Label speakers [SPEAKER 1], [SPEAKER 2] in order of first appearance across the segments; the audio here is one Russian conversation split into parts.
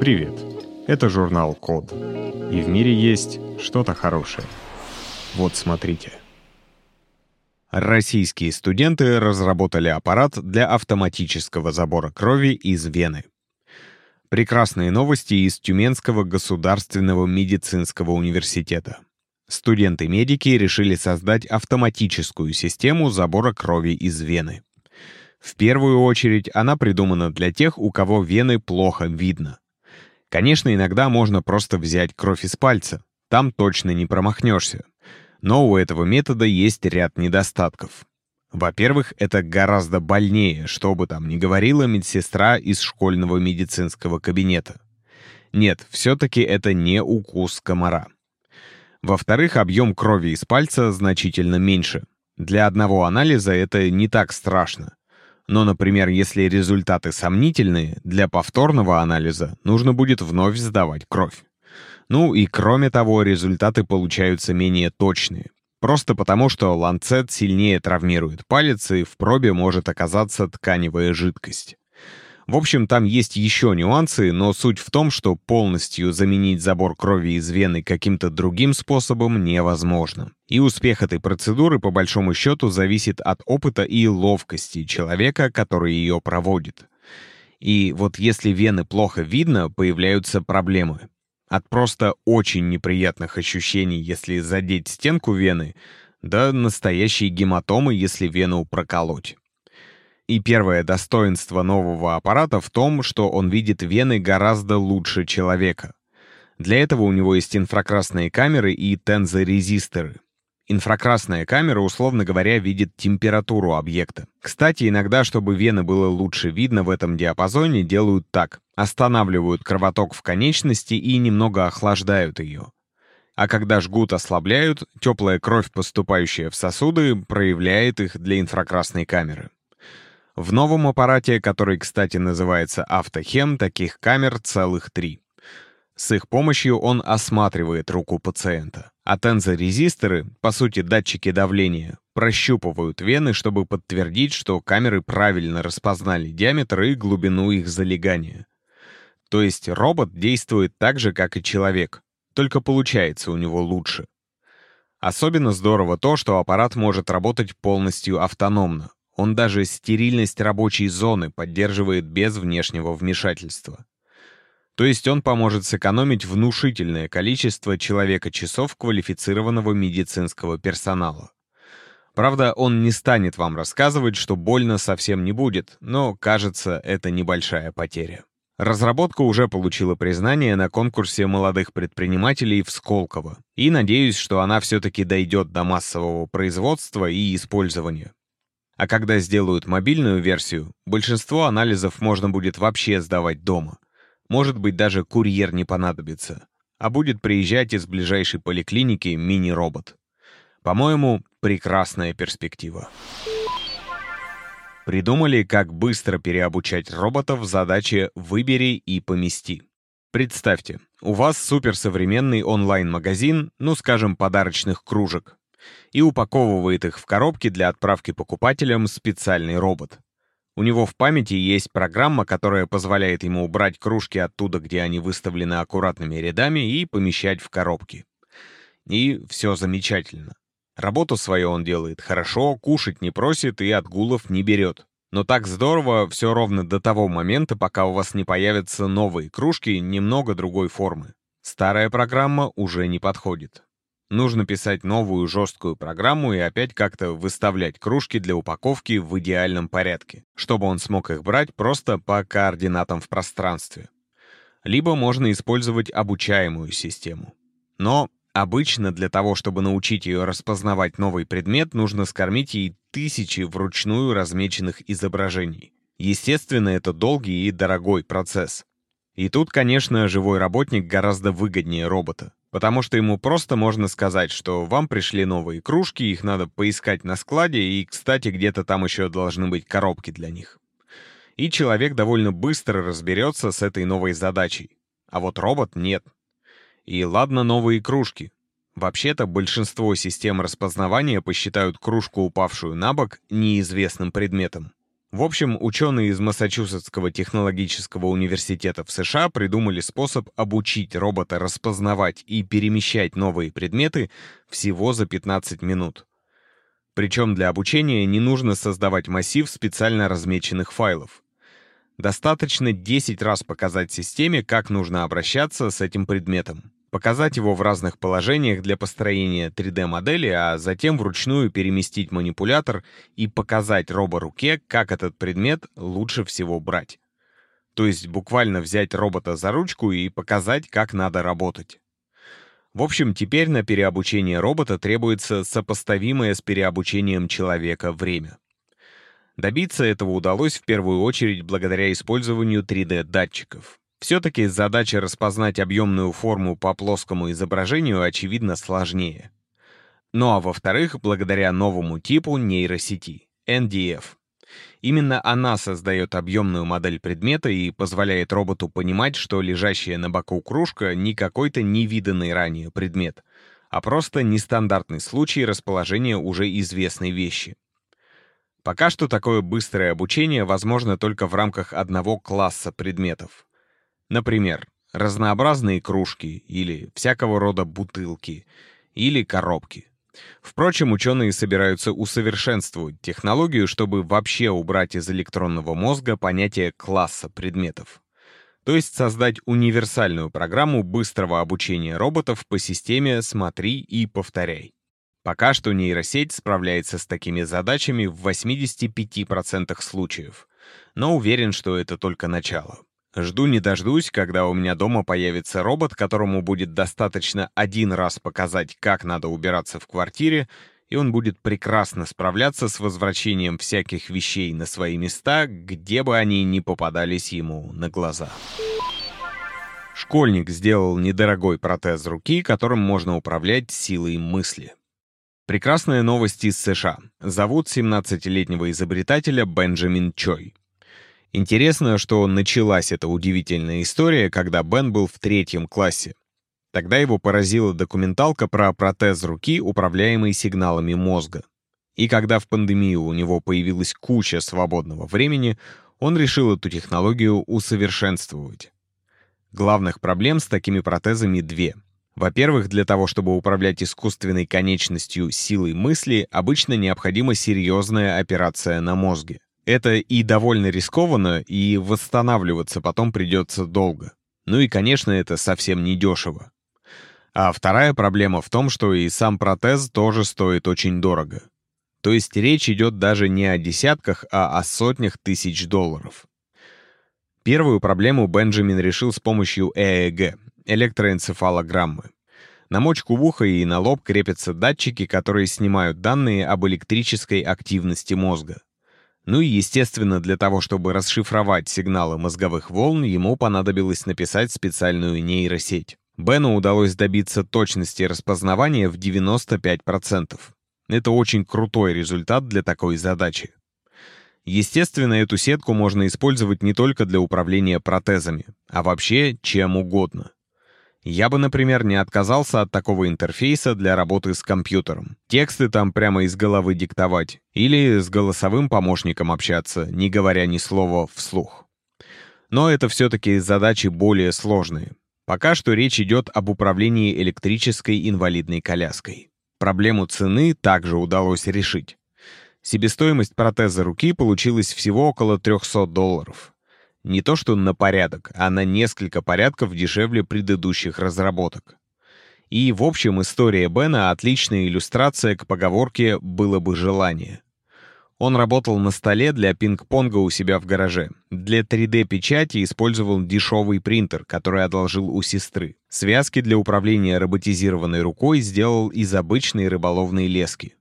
[SPEAKER 1] Привет! Это журнал Код. И в мире есть что-то хорошее. Вот смотрите. Российские студенты разработали аппарат для автоматического забора крови из вены. Прекрасные новости из Тюменского государственного медицинского университета. Студенты-медики решили создать автоматическую систему забора крови из вены. В первую очередь она придумана для тех, у кого вены плохо видно. Конечно, иногда можно просто взять кровь из пальца. Там точно не промахнешься. Но у этого метода есть ряд недостатков. Во-первых, это гораздо больнее, что бы там ни говорила медсестра из школьного медицинского кабинета. Нет, все-таки это не укус комара. Во-вторых, объем крови из пальца значительно меньше. Для одного анализа это не так страшно. Но, например, если результаты сомнительные, для повторного анализа нужно будет вновь сдавать кровь. Ну и кроме того, результаты получаются менее точные. Просто потому, что ланцет сильнее травмирует палец, и в пробе может оказаться тканевая жидкость. В общем, там есть еще нюансы, но суть в том, что полностью заменить забор крови из вены каким-то другим способом невозможно. И успех этой процедуры, по большому счету, зависит от опыта и ловкости человека, который ее проводит. И вот если вены плохо видно, появляются проблемы. От просто очень неприятных ощущений, если задеть стенку вены, до настоящей гематомы, если вену проколоть. И первое достоинство нового аппарата в том, что он видит вены гораздо лучше человека. Для этого у него есть инфракрасные камеры и тензорезисторы. Инфракрасная камера, условно говоря, видит температуру объекта. Кстати, иногда, чтобы вены было лучше видно в этом диапазоне, делают так. Останавливают кровоток в конечности и немного охлаждают ее. А когда жгут ослабляют, теплая кровь, поступающая в сосуды, проявляет их для инфракрасной камеры. В новом аппарате, который, кстати, называется «Автохем», таких камер целых три. С их помощью он осматривает руку пациента. А тензорезисторы, по сути датчики давления, прощупывают вены, чтобы подтвердить, что камеры правильно распознали диаметр и глубину их залегания. То есть робот действует так же, как и человек, только получается у него лучше. Особенно здорово то, что аппарат может работать полностью автономно. Он даже стерильность рабочей зоны поддерживает без внешнего вмешательства. То есть он поможет сэкономить внушительное количество человека-часов квалифицированного медицинского персонала. Правда, он не станет вам рассказывать, что больно совсем не будет, но, кажется, это небольшая потеря. Разработка уже получила признание на конкурсе молодых предпринимателей в Сколково, и надеюсь, что она все-таки дойдет до массового производства и использования. А когда сделают мобильную версию, большинство анализов можно будет вообще сдавать дома. Может быть, даже курьер не понадобится, а будет приезжать из ближайшей поликлиники мини-робот. По-моему, прекрасная перспектива. Придумали, как быстро переобучать роботов в задаче «выбери и помести». Представьте, у вас суперсовременный онлайн-магазин, ну, скажем, подарочных кружек, и упаковывает их в коробки для отправки покупателям специальный робот. У него в памяти есть программа, которая позволяет ему убрать кружки оттуда, где они выставлены аккуратными рядами, и помещать в коробки. И все замечательно. Работу свою он делает хорошо, кушать не просит и отгулов не берет. Но так здорово все ровно до того момента, пока у вас не появятся новые кружки немного другой формы. Старая программа уже не подходит. Нужно писать новую жесткую программу и опять как-то выставлять кружки для упаковки в идеальном порядке, чтобы он смог их брать просто по координатам в пространстве. Либо можно использовать обучаемую систему. Но обычно для того, чтобы научить ее распознавать новый предмет, нужно скормить ей тысячи вручную размеченных изображений. Естественно, это долгий и дорогой процесс. И тут, конечно, живой работник гораздо выгоднее робота. Потому что ему просто можно сказать, что вам пришли новые кружки, их надо поискать на складе, и, кстати, где-то там еще должны быть коробки для них. И человек довольно быстро разберется с этой новой задачей. А вот робот нет. И ладно новые кружки. Вообще-то большинство систем распознавания посчитают кружку, упавшую на бок, неизвестным предметом. В общем, ученые из Массачусетского технологического университета в США придумали способ обучить робота распознавать и перемещать новые предметы всего за 15 минут. Причем для обучения не нужно создавать массив специально размеченных файлов. Достаточно 10 раз показать системе, как нужно обращаться с этим предметом показать его в разных положениях для построения 3D-модели, а затем вручную переместить манипулятор и показать робо-руке, как этот предмет лучше всего брать. То есть буквально взять робота за ручку и показать, как надо работать. В общем, теперь на переобучение робота требуется сопоставимое с переобучением человека время. Добиться этого удалось в первую очередь благодаря использованию 3D-датчиков. Все-таки задача распознать объемную форму по плоскому изображению очевидно сложнее. Ну а во-вторых, благодаря новому типу нейросети — NDF. Именно она создает объемную модель предмета и позволяет роботу понимать, что лежащая на боку кружка не какой-то невиданный ранее предмет, а просто нестандартный случай расположения уже известной вещи. Пока что такое быстрое обучение возможно только в рамках одного класса предметов. Например, разнообразные кружки или всякого рода бутылки или коробки. Впрочем, ученые собираются усовершенствовать технологию, чтобы вообще убрать из электронного мозга понятие класса предметов. То есть создать универсальную программу быстрого обучения роботов по системе «смотри и повторяй». Пока что нейросеть справляется с такими задачами в 85% случаев, но уверен, что это только начало. Жду не дождусь, когда у меня дома появится робот, которому будет достаточно один раз показать, как надо убираться в квартире, и он будет прекрасно справляться с возвращением всяких вещей на свои места, где бы они ни попадались ему на глаза. Школьник сделал недорогой протез руки, которым можно управлять силой мысли. Прекрасная новость из США. Зовут 17-летнего изобретателя Бенджамин Чой. Интересно, что началась эта удивительная история, когда Бен был в третьем классе. Тогда его поразила документалка про протез руки, управляемый сигналами мозга. И когда в пандемию у него появилась куча свободного времени, он решил эту технологию усовершенствовать. Главных проблем с такими протезами две. Во-первых, для того, чтобы управлять искусственной конечностью силой мысли, обычно необходима серьезная операция на мозге. Это и довольно рискованно, и восстанавливаться потом придется долго. Ну и, конечно, это совсем не дешево. А вторая проблема в том, что и сам протез тоже стоит очень дорого. То есть речь идет даже не о десятках, а о сотнях тысяч долларов. Первую проблему Бенджамин решил с помощью ЭЭГ — электроэнцефалограммы. На мочку уха и на лоб крепятся датчики, которые снимают данные об электрической активности мозга. Ну и, естественно, для того, чтобы расшифровать сигналы мозговых волн, ему понадобилось написать специальную нейросеть. Бену удалось добиться точности распознавания в 95%. Это очень крутой результат для такой задачи. Естественно, эту сетку можно использовать не только для управления протезами, а вообще чем угодно. Я бы, например, не отказался от такого интерфейса для работы с компьютером. Тексты там прямо из головы диктовать. Или с голосовым помощником общаться, не говоря ни слова вслух. Но это все-таки задачи более сложные. Пока что речь идет об управлении электрической инвалидной коляской. Проблему цены также удалось решить. Себестоимость протеза руки получилась всего около 300 долларов. Не то что на порядок, а на несколько порядков дешевле предыдущих разработок. И, в общем, история Бена — отличная иллюстрация к поговорке «было бы желание». Он работал на столе для пинг-понга у себя в гараже. Для 3D-печати использовал дешевый принтер, который одолжил у сестры. Связки для управления роботизированной рукой сделал из обычной рыболовной лески.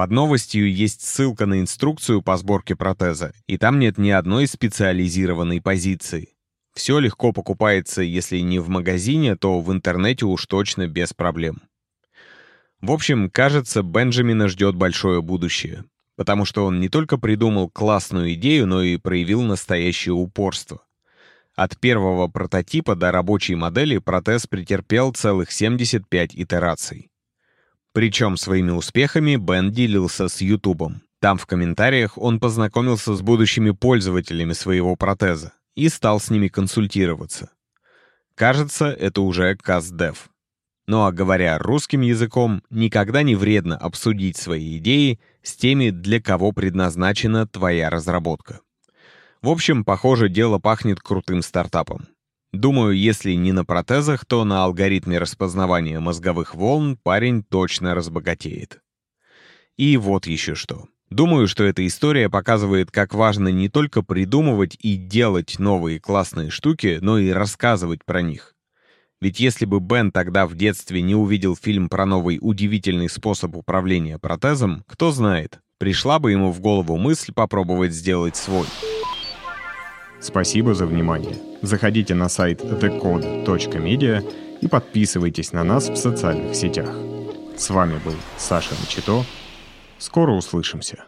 [SPEAKER 1] Под новостью есть ссылка на инструкцию по сборке протеза, и там нет ни одной специализированной позиции. Все легко покупается, если не в магазине, то в интернете уж точно без проблем. В общем, кажется, Бенджамина ждет большое будущее, потому что он не только придумал классную идею, но и проявил настоящее упорство. От первого прототипа до рабочей модели протез претерпел целых 75 итераций. Причем своими успехами Бен делился с Ютубом. Там в комментариях он познакомился с будущими пользователями своего протеза и стал с ними консультироваться. Кажется, это уже КАЗДЕВ. Ну а говоря русским языком, никогда не вредно обсудить свои идеи с теми, для кого предназначена твоя разработка. В общем, похоже, дело пахнет крутым стартапом. Думаю, если не на протезах, то на алгоритме распознавания мозговых волн парень точно разбогатеет. И вот еще что. Думаю, что эта история показывает, как важно не только придумывать и делать новые классные штуки, но и рассказывать про них. Ведь если бы Бен тогда в детстве не увидел фильм про новый удивительный способ управления протезом, кто знает, пришла бы ему в голову мысль попробовать сделать свой.
[SPEAKER 2] Спасибо за внимание. Заходите на сайт thecode.media и подписывайтесь на нас в социальных сетях. С вами был Саша Мачито. Скоро услышимся.